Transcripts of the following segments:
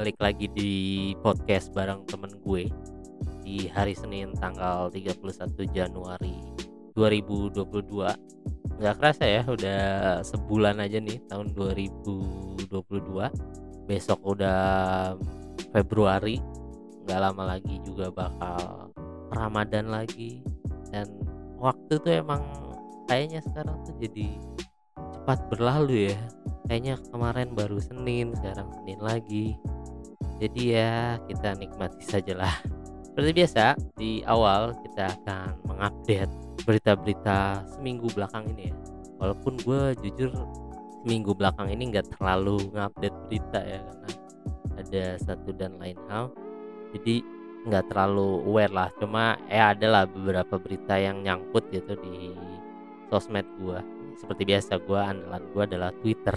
Balik lagi di podcast bareng temen gue di hari Senin tanggal 31 Januari 2022. Nggak kerasa ya, udah sebulan aja nih tahun 2022. Besok udah Februari, nggak lama lagi juga bakal Ramadan lagi. Dan waktu tuh emang kayaknya sekarang tuh jadi cepat berlalu ya kayaknya kemarin baru Senin sekarang Senin lagi jadi ya kita nikmati sajalah. Seperti biasa di awal kita akan mengupdate berita-berita seminggu belakang ini ya. Walaupun gue jujur seminggu belakang ini nggak terlalu ngupdate berita ya karena ada satu dan lain hal. Jadi nggak terlalu aware lah. Cuma ya ada lah beberapa berita yang nyangkut gitu di sosmed gue seperti biasa gue andalan gue adalah Twitter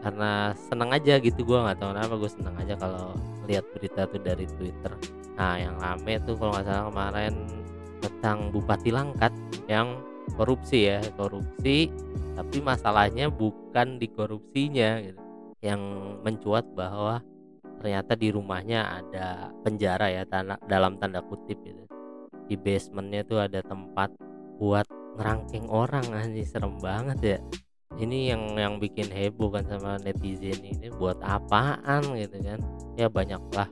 karena seneng aja gitu gue nggak tahu kenapa gue seneng aja kalau lihat berita tuh dari Twitter. Nah yang rame tuh kalau nggak salah kemarin tentang Bupati Langkat yang korupsi ya korupsi tapi masalahnya bukan di korupsinya gitu. Yang mencuat bahwa ternyata di rumahnya ada penjara ya tanda, dalam tanda kutip gitu. Di basementnya tuh ada tempat buat ngerangking orang anjir serem banget ya ini yang yang bikin heboh kan sama netizen ini buat apaan? gitu kan. Ya banyak lah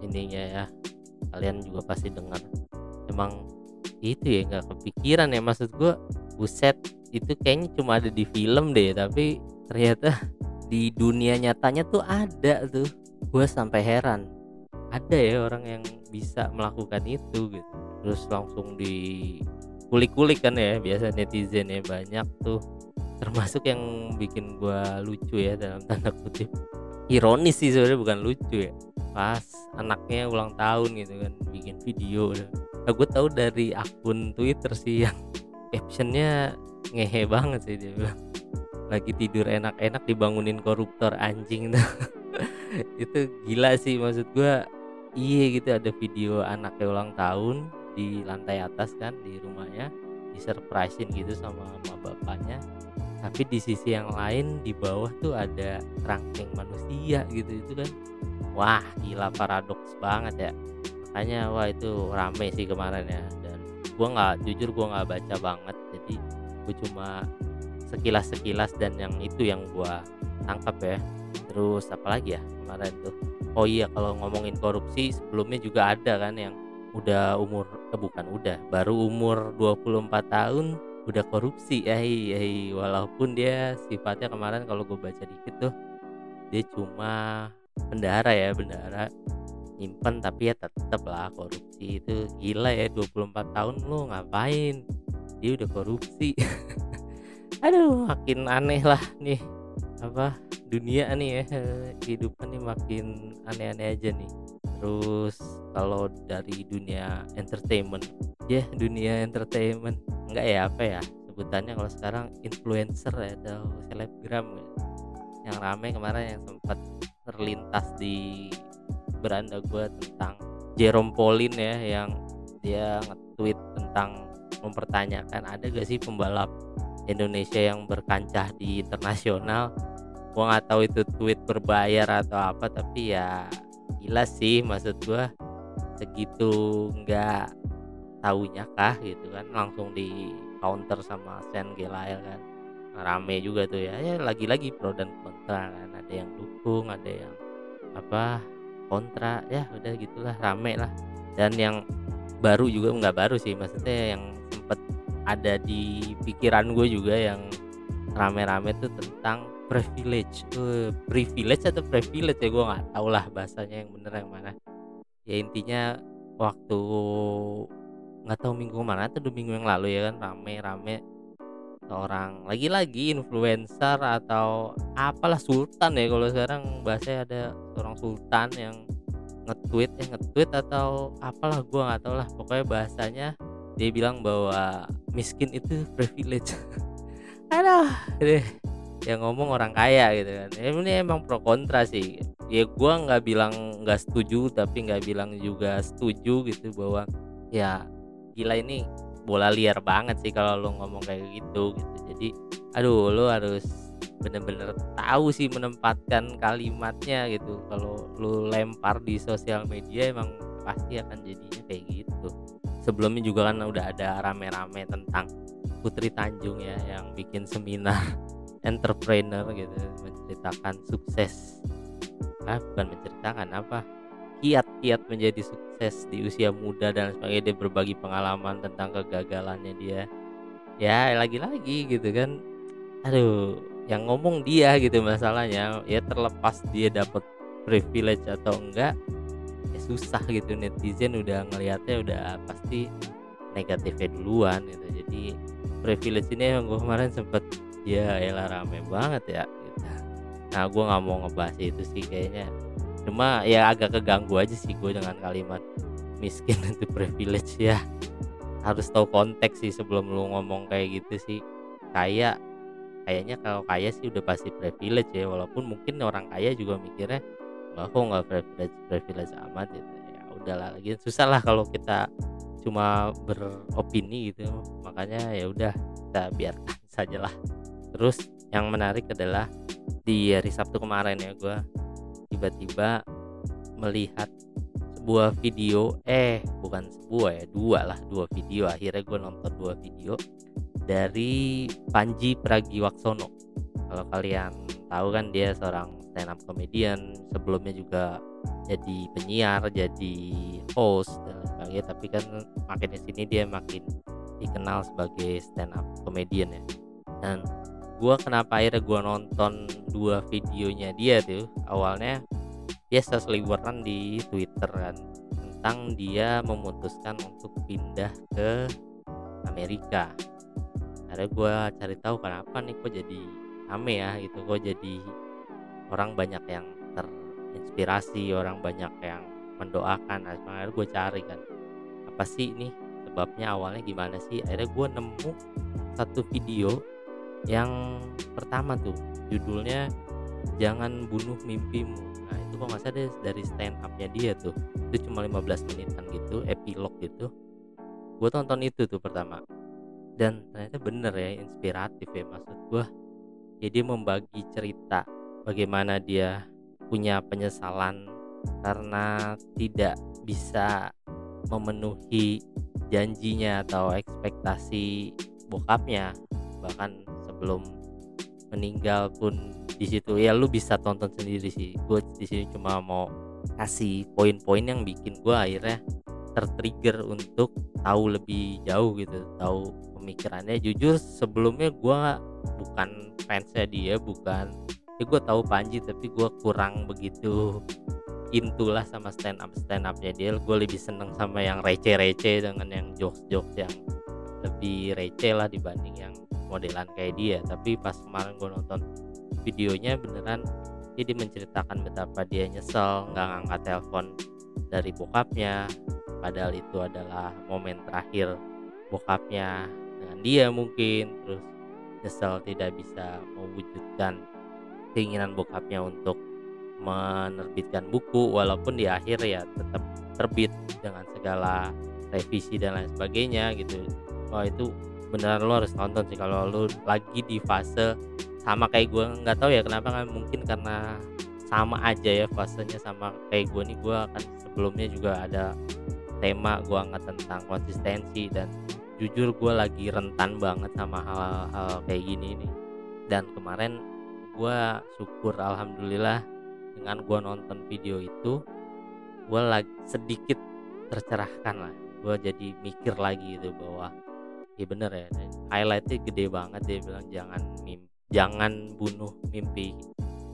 ininya ya. Kalian juga pasti dengar. Emang itu ya nggak kepikiran ya maksud gue buset itu kayaknya cuma ada di film deh tapi ternyata di dunia nyatanya tuh ada tuh. Gue sampai heran. Ada ya orang yang bisa melakukan itu gitu. Terus langsung di kulik-kulik kan ya biasa netizen ya banyak tuh termasuk yang bikin gua lucu ya dalam tanda kutip. Ironis sih sebenarnya bukan lucu ya. Pas anaknya ulang tahun gitu kan bikin video. Nah, gue tahu dari akun Twitter sih yang captionnya ngehe banget sih dia bilang. Lagi tidur enak-enak dibangunin koruptor anjing tuh. Itu gila sih maksud gua. Iya gitu ada video anaknya ulang tahun di lantai atas kan di rumahnya. Disurprisein gitu sama mama bapaknya tapi di sisi yang lain di bawah tuh ada kerangkeng manusia gitu itu kan. Wah gila paradoks banget ya. Makanya wah itu rame sih kemarin ya. Dan gua nggak jujur gua nggak baca banget. Jadi gua cuma sekilas sekilas dan yang itu yang gua tangkap ya. Terus apalagi ya kemarin tuh? Oh iya kalau ngomongin korupsi sebelumnya juga ada kan yang udah umur eh, bukan udah baru umur 24 tahun udah korupsi ya eh, walaupun dia sifatnya kemarin kalau gue baca dikit tuh dia cuma bendara ya bendara nyimpen tapi ya tetep lah korupsi itu. Gila ya 24 tahun lu ngapain? Dia udah korupsi. Aduh makin aneh lah nih apa dunia nih ya kehidupan nih makin aneh-aneh aja nih. Terus kalau dari dunia entertainment ya dunia entertainment enggak ya apa ya sebutannya kalau sekarang influencer atau selebgram ya. yang ramai kemarin yang sempat terlintas di beranda gue tentang Jerome Pauline ya yang dia nge-tweet tentang mempertanyakan ada gak sih pembalap Indonesia yang berkancah di internasional gua nggak tahu itu tweet berbayar atau apa tapi ya gila sih maksud gua segitu nggak tahunya kah gitu kan. Langsung di counter sama Sen Gelael kan. Rame juga tuh ya. Ya lagi-lagi pro dan kontra kan. Ada yang dukung ada yang apa kontra. Ya udah gitulah rame lah. Dan yang baru juga nggak baru sih. Maksudnya yang sempet ada di pikiran gue juga yang rame-rame tuh tentang privilege. Uh, privilege atau privilege ya? Gue nggak tahu lah bahasanya yang bener yang mana. Ya intinya waktu nggak tahu minggu mana atau dua minggu yang lalu ya kan rame-rame seorang lagi-lagi influencer atau apalah sultan ya kalau sekarang bahasanya ada seorang sultan yang nge-tweet ya nge-tweet atau apalah gue nggak tahu lah. Pokoknya bahasanya dia bilang bahwa miskin itu privilege. Aduh deh yang ngomong orang kaya gitu kan. Ya, ini emang pro kontra sih. Ya gue nggak bilang nggak setuju tapi nggak bilang juga setuju gitu bahwa ya gila ini bola liar banget sih kalau lo ngomong kayak gitu gitu. Jadi aduh lo harus bener-bener tahu sih menempatkan kalimatnya gitu. Kalau lu lempar di sosial media emang pasti akan jadinya kayak gitu. Sebelumnya juga kan udah ada rame-rame tentang Putri Tanjung ya yang bikin seminar entrepreneur gitu. Menceritakan sukses. Ah bukan menceritakan apa kiat-kiat menjadi sukses di usia muda dan sebagainya. Dia berbagi pengalaman tentang kegagalannya dia. Ya lagi-lagi gitu kan. Aduh yang ngomong dia gitu masalahnya ya terlepas dia dapat privilege atau enggak ya susah gitu. Netizen udah ngelihatnya udah pasti negatifnya duluan gitu. Jadi privilege ini yang gue kemarin sempet ya elah rame banget ya gitu. nah gue nggak mau ngebahas itu sih kayaknya cuma ya agak keganggu aja sih gue dengan kalimat miskin itu privilege ya. Harus tahu konteks sih sebelum lu ngomong kayak gitu sih. Kayak kayaknya kalau kaya sih udah pasti privilege ya. Walaupun mungkin orang kaya juga mikirnya nggak kok nggak privilege privilege amat gitu. Ya udahlah lagi susah lah kalau kita cuma beropini gitu. Makanya ya udah kita biarkan sajalah. Terus yang menarik adalah di hari Sabtu kemarin ya gue tiba-tiba melihat sebuah video eh bukan sebuah ya dua lah dua video. Akhirnya gue nonton dua video dari Panji Pragiwaksono. Kalau kalian tahu kan dia seorang stand up comedian. Sebelumnya juga jadi penyiar jadi host dan sebagainya. Tapi kan makin di sini dia makin dikenal sebagai stand up comedian ya. Dan gue kenapa akhirnya gue nonton dua videonya dia tuh awalnya dia seliweran di Twitter kan tentang dia memutuskan untuk pindah ke Amerika. Akhirnya gue cari tahu kenapa nih kok jadi rame ya gitu kok jadi orang banyak yang terinspirasi orang banyak yang mendoakan. Nah, akhirnya gue cari kan apa sih ini sebabnya awalnya gimana sih? Akhirnya gue nemu satu video yang pertama tuh judulnya jangan bunuh mimpimu. Nah itu kok nggak salah dari stand upnya dia tuh. Itu cuma 15 menitan gitu epilog gitu. Gue tonton itu tuh pertama. Dan ternyata bener ya inspiratif ya maksud gue jadi membagi cerita bagaimana dia punya penyesalan karena tidak bisa memenuhi janjinya atau ekspektasi bokapnya. Bahkan sebelum meninggal pun di situ. Ya lu bisa tonton sendiri sih. Gue di sini cuma mau kasih poin-poin yang bikin gue akhirnya tertrigger untuk tahu lebih jauh gitu tahu pemikirannya. Jujur sebelumnya gue bukan fansnya dia bukan ya gue tahu Panji tapi gue kurang begitu intulah sama stand up stand upnya dia. Gue lebih seneng sama yang receh-receh dengan yang jokes-jokes yang lebih receh lah dibanding yang modelan kayak dia. Tapi pas kemarin gue nonton videonya beneran jadi menceritakan betapa dia nyesel nggak ngangkat telepon dari bokapnya. Padahal itu adalah momen terakhir bokapnya dengan dia mungkin. Terus nyesel tidak bisa mewujudkan keinginan bokapnya untuk menerbitkan buku walaupun di akhir ya tetap terbit dengan segala revisi dan lain sebagainya gitu. Wah itu beneran lo harus nonton sih kalau lo lagi di fase sama kayak gue nggak tahu ya kenapa kan mungkin karena sama aja ya fasenya sama kayak gue nih. Gue akan sebelumnya juga ada tema gue angkat tentang konsistensi dan jujur gue lagi rentan banget sama hal-hal kayak gini nih. Dan kemarin gue syukur alhamdulillah dengan gue nonton video itu gue lagi sedikit tercerahkan lah. Gue jadi mikir lagi gitu bahwa ya bener ya. Highlightnya gede banget dia bilang jangan mimpi jangan bunuh mimpi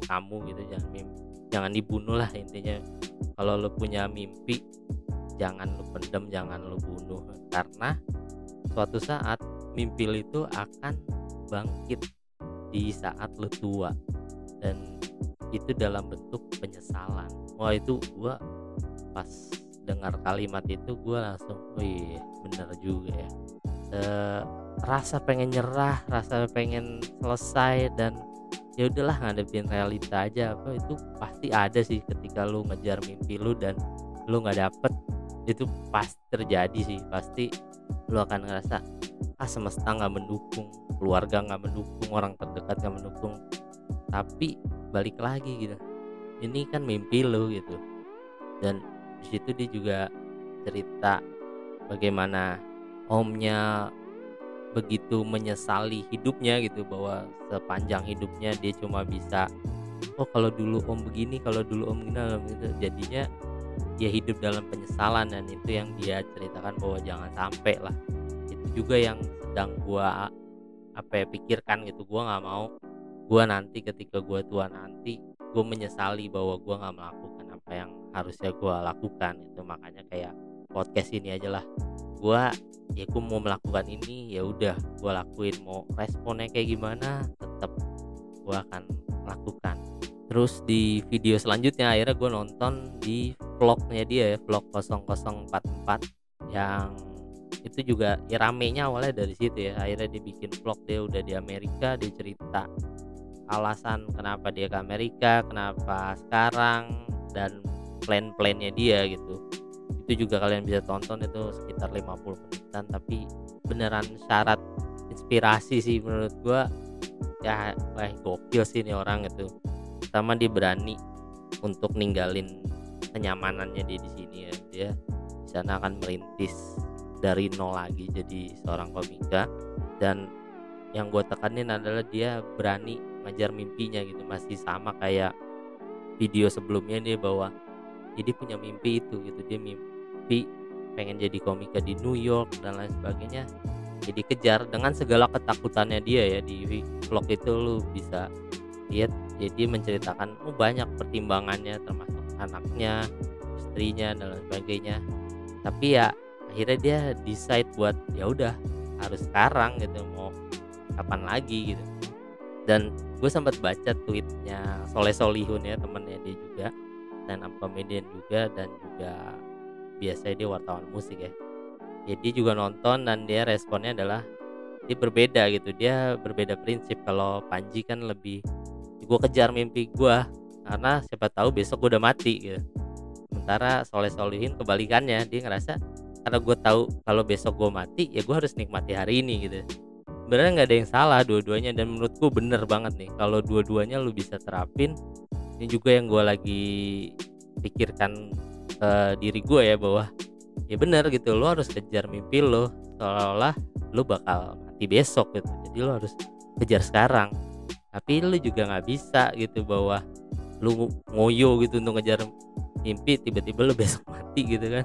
kamu gitu jangan mimpi jangan dibunuh lah intinya. Kalau lo punya mimpi jangan lu pendem jangan lu bunuh. Karena suatu saat mimpi itu akan bangkit di saat lu tua. Dan itu dalam bentuk penyesalan. Wah itu gua pas dengar kalimat itu gua langsung oh iya bener juga ya e, rasa pengen nyerah rasa pengen selesai dan ya udahlah ngadepin realita aja. Apa itu pasti ada sih ketika lu ngejar mimpi lu dan lu nggak dapet itu pasti terjadi sih. Pasti lu akan ngerasa ah semesta nggak mendukung keluarga nggak mendukung orang terdekat nggak mendukung. Tapi balik lagi gitu ini kan mimpi lo gitu. Dan di situ dia juga cerita bagaimana omnya begitu menyesali hidupnya gitu bahwa sepanjang hidupnya dia cuma bisa oh kalau dulu om begini kalau dulu om begini gitu jadinya dia hidup dalam penyesalan dan itu yang dia ceritakan bahwa jangan sampai lah. Itu juga yang sedang gua apa ya pikirkan gitu. Gua nggak mau gua nanti ketika gua tua nanti gua menyesali bahwa gua nggak melakukan apa yang harusnya gua lakukan itu makanya kayak podcast ini aja lah gua ya gue mau melakukan ini ya udah gue lakuin mau responnya kayak gimana tetap gue akan lakukan. Terus di video selanjutnya akhirnya gue nonton di vlognya dia ya vlog 0044 yang itu juga ya ramenya awalnya dari situ ya akhirnya dia bikin vlog dia udah di Amerika dia cerita alasan kenapa dia ke Amerika kenapa sekarang dan plan-plannya dia gitu itu juga kalian bisa tonton itu sekitar 50 menitan tapi beneran syarat inspirasi sih menurut gua. Ya wah gokil sih ini orang itu pertama dia berani untuk ninggalin kenyamanannya dia di sini ya. Dia di sana akan merintis dari nol lagi jadi seorang komika dan yang gue tekanin adalah dia berani ngajar mimpinya gitu. Masih sama kayak video sebelumnya dia bahwa jadi punya mimpi itu gitu. Dia mimpi pengen jadi komika di New York dan lain sebagainya. Jadi kejar dengan segala ketakutannya dia ya. Di vlog itu lu bisa lihat. Jadi menceritakan oh banyak pertimbangannya termasuk anaknya istrinya dan lain sebagainya. Tapi ya akhirnya dia decide buat ya udah harus sekarang gitu mau kapan lagi? gitu. Dan gue sempat baca tweetnya Soleh Solihun ya juga dan up comedian juga dan juga biasanya dia wartawan musik ya. Jadi dia juga nonton dan dia responnya adalah dia berbeda gitu. Dia berbeda prinsip. Kalau Panji kan lebih gue kejar mimpi gue karena siapa tahu besok gue udah mati gitu. Sementara Soleh Solihin kebalikannya. Dia ngerasa karena gue tahu kalau besok gue mati ya gue harus nikmati hari ini gitu. Sebenarnya nggak ada yang salah dua-duanya dan menurut gue bener banget nih. Kalau dua-duanya lu bisa terapin ini juga yang gue lagi pikirkan ke diri gue ya bahwa ya benar gitu lo harus kejar mimpi lo seolah-olah lo bakal mati besok gitu. Jadi lo harus kejar sekarang. Tapi lo juga nggak bisa gitu bahwa lo ngoyo gitu untuk ngejar mimpi tiba-tiba lo besok mati gitu kan.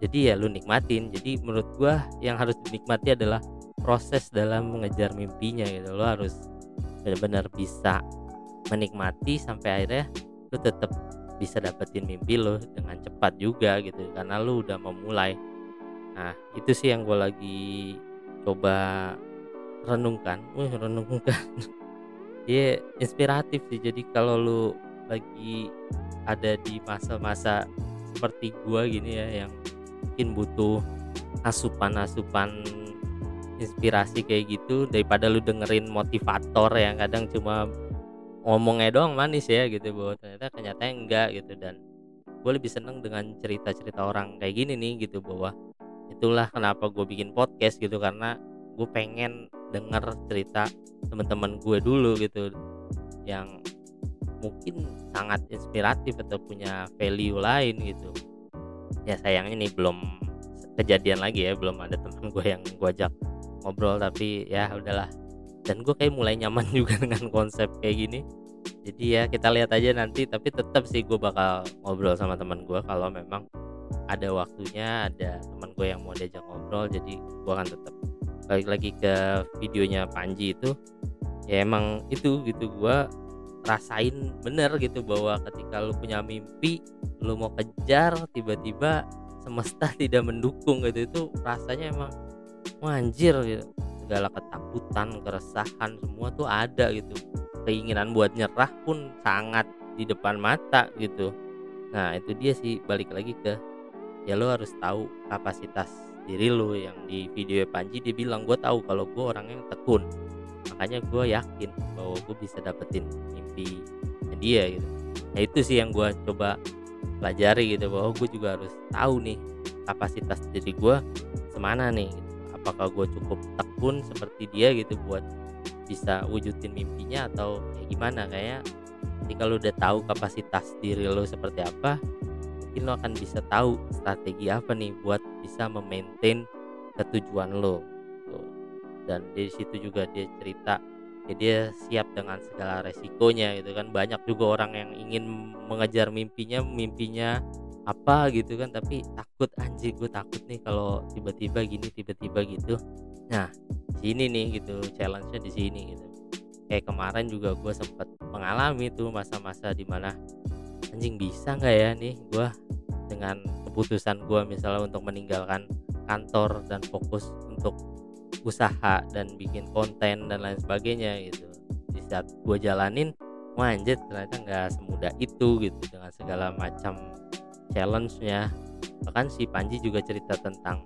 Jadi ya lo nikmatin. Jadi menurut gue yang harus dinikmati adalah proses dalam mengejar mimpinya gitu. Lo harus benar-benar bisa menikmati sampai akhirnya lo tetap bisa dapetin mimpi lo dengan cepat juga gitu karena lo udah memulai. Nah itu sih yang gue lagi coba renungkan. Wih renungkan. Ya yeah, inspiratif sih. Jadi kalau lo lagi ada di masa-masa seperti gue gini ya yang mungkin butuh asupan-asupan inspirasi kayak gitu daripada lu dengerin motivator yang kadang cuma ngomongnya doang manis ya gitu bahwa ternyata kenyataannya enggak gitu. Dan gue lebih seneng dengan cerita-cerita orang kayak gini nih gitu bahwa itulah kenapa gue bikin podcast gitu karena gue pengen denger cerita teman-teman gue dulu gitu yang mungkin sangat inspiratif atau punya value lain gitu. Ya sayangnya nih belum kejadian lagi ya belum ada teman gue yang gue ajak ngobrol tapi ya udahlah. Dan gue kayak mulai nyaman juga dengan konsep kayak gini jadi ya kita lihat aja nanti. Tapi tetap sih gue bakal ngobrol sama teman gue kalau memang ada waktunya ada teman gue yang mau diajak ngobrol. Jadi gue akan tetap balik lagi ke videonya Panji itu. Ya emang itu gitu gue rasain bener gitu bahwa ketika lu punya mimpi lu mau kejar tiba-tiba semesta tidak mendukung gitu. Itu rasanya emang manjir gitu. Segala ketakutan keresahan semua tuh ada gitu keinginan buat nyerah pun sangat di depan mata gitu. Nah itu dia sih balik lagi ke ya lo harus tahu kapasitas diri lo yang di video Panji dia bilang gue tahu kalau gue orang yang tekun. Makanya gue yakin bahwa gue bisa dapetin mimpi dia gitu. Nah itu sih yang gue coba pelajari gitu bahwa gue juga harus tahu nih kapasitas diri gue semana nih gitu. Apakah gue cukup tekun seperti dia gitu buat bisa wujudin mimpinya atau ya gimana? Kayak ketika lu udah tahu kapasitas diri lo seperti apa mungkin lo akan bisa tahu strategi apa nih buat bisa memaintain ketujuan lo. Dan di situ juga dia cerita ya dia siap dengan segala resikonya gitu kan. Banyak juga orang yang ingin mengejar mimpinya mimpinya apa gitu kan tapi takut anjing gue takut nih kalau tiba-tiba gini tiba-tiba gitu. Nah sini nih gitu challenge-nya di sini gitu. Kayak kemarin juga gue sempat mengalami tuh masa-masa di mana anjing bisa nggak ya nih gue dengan keputusan gue misalnya untuk meninggalkan kantor dan fokus untuk usaha dan bikin konten dan lain sebagainya gitu. Di saat gue jalanin manjat ternyata nggak semudah itu gitu dengan segala macam challenge-nya bahkan si Panji juga cerita tentang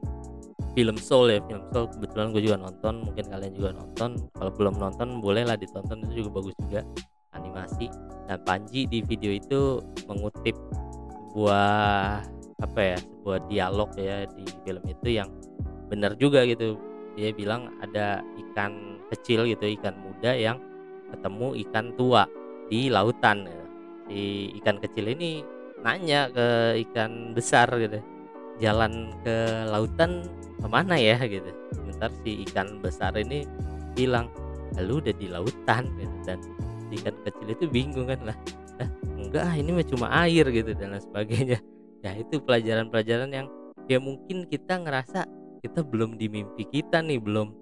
film Soul ya. Film Soul kebetulan gue juga nonton mungkin kalian juga nonton. Kalau belum nonton bolehlah ditonton itu juga bagus juga animasi. Dan Panji di video itu mengutip sebuah apa ya sebuah dialog ya di film itu yang benar juga gitu. Dia bilang ada ikan kecil gitu ikan muda yang ketemu ikan tua di lautan. Ya. si ikan kecil ini nanya ke ikan besar gitu. Jalan ke lautan ke mana ya gitu. Sebentar si ikan besar ini bilang lu udah di lautan gitu. Dan ikan kecil itu bingung kan lah eh, enggak ini mah cuma air gitu dan lain sebagainya. Ya itu pelajaran-pelajaran yang ya mungkin kita ngerasa kita belum di mimpi kita nih belum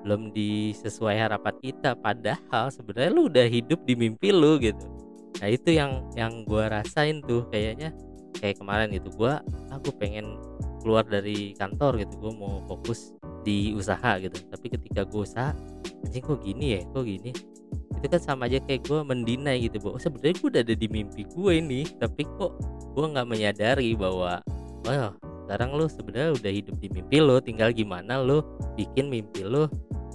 belum di sesuai harapan kita. Padahal sebenarnya lu udah hidup di mimpi lu gitu nah itu yang yang gue rasain tuh kayaknya. Kayak kemarin gitu gue aku pengen keluar dari kantor gitu gue mau fokus di usaha gitu. Tapi ketika gue usaha anjing kok gini ya? Kok gini? Itu kan sama aja kayak gue mendinai gitu bahwa sebenarnya gue udah ada di mimpi gue ini tapi kok gue nggak menyadari bahwa oh sekarang lo sebenarnya udah hidup di mimpi lo tinggal gimana lo bikin mimpi lo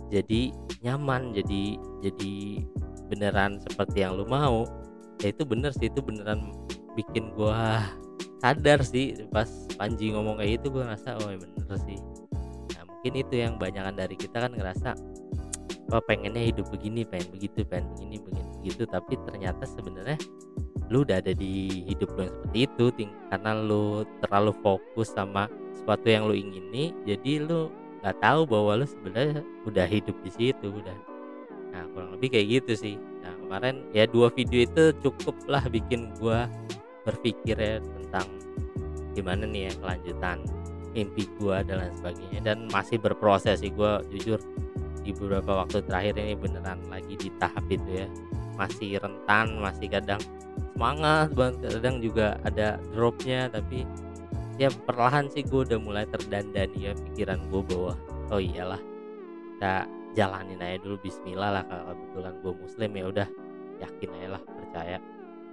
jadi nyaman jadi jadi beneran seperti yang lo mau ya itu bener sih itu beneran bikin gua sadar sih pas Panji ngomong kayak gitu gue ngerasa oh ya bener sih. Nah mungkin itu yang banyakan dari kita kan ngerasa oh pengennya hidup begini pengen begitu pengen begini begini begitu. Tapi ternyata sebenarnya lu udah ada di hidup lu yang seperti itu karena lu terlalu fokus sama sesuatu yang lu ingini jadi lu nggak tahu bahwa lu sebenarnya udah hidup di situ udah nah kurang lebih kayak gitu sih. Nah kemarin ya dua video itu cukup lah bikin gua berpikir ya tentang gimana nih ya kelanjutan mimpi gua dan lain sebagainya. Dan masih berproses sih gua jujur di beberapa waktu terakhir ini beneran lagi di tahap itu ya. Masih rentan masih kadang semangat banget kadang juga ada dropnya tapi ya perlahan sih gue udah mulai terdandani ya pikiran gue bahwa oh iyalah kita jalanin aja dulu Bismillah lah kalau kebetulan gue muslim ya udah yakin aja lah percaya.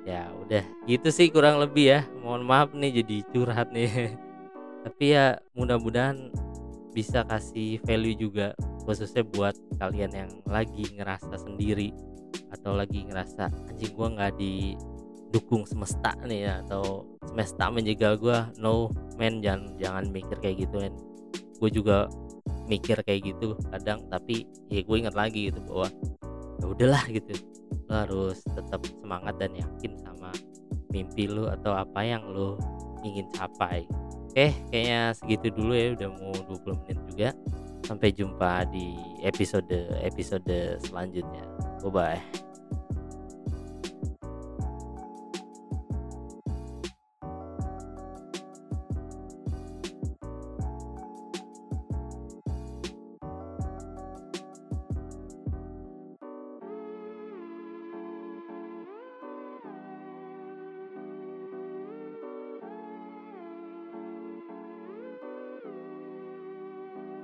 Ya udah gitu sih kurang lebih ya. Mohon maaf nih jadi curhat nih. Tapi ya mudah-mudahan bisa kasih value juga khususnya buat kalian yang lagi ngerasa sendiri atau lagi ngerasa anjing gue nggak di dukung semesta nih ya atau semesta menjegal gue no man jangan jangan mikir kayak gitu kan gue juga mikir kayak gitu kadang tapi ya gue ingat lagi gitu bahwa ya udahlah gitu lo harus tetap semangat dan yakin sama mimpi lu atau apa yang lo ingin capai. Oke kayaknya segitu dulu ya udah mau 20 menit juga. Sampai jumpa di episode episode selanjutnya. Bye bye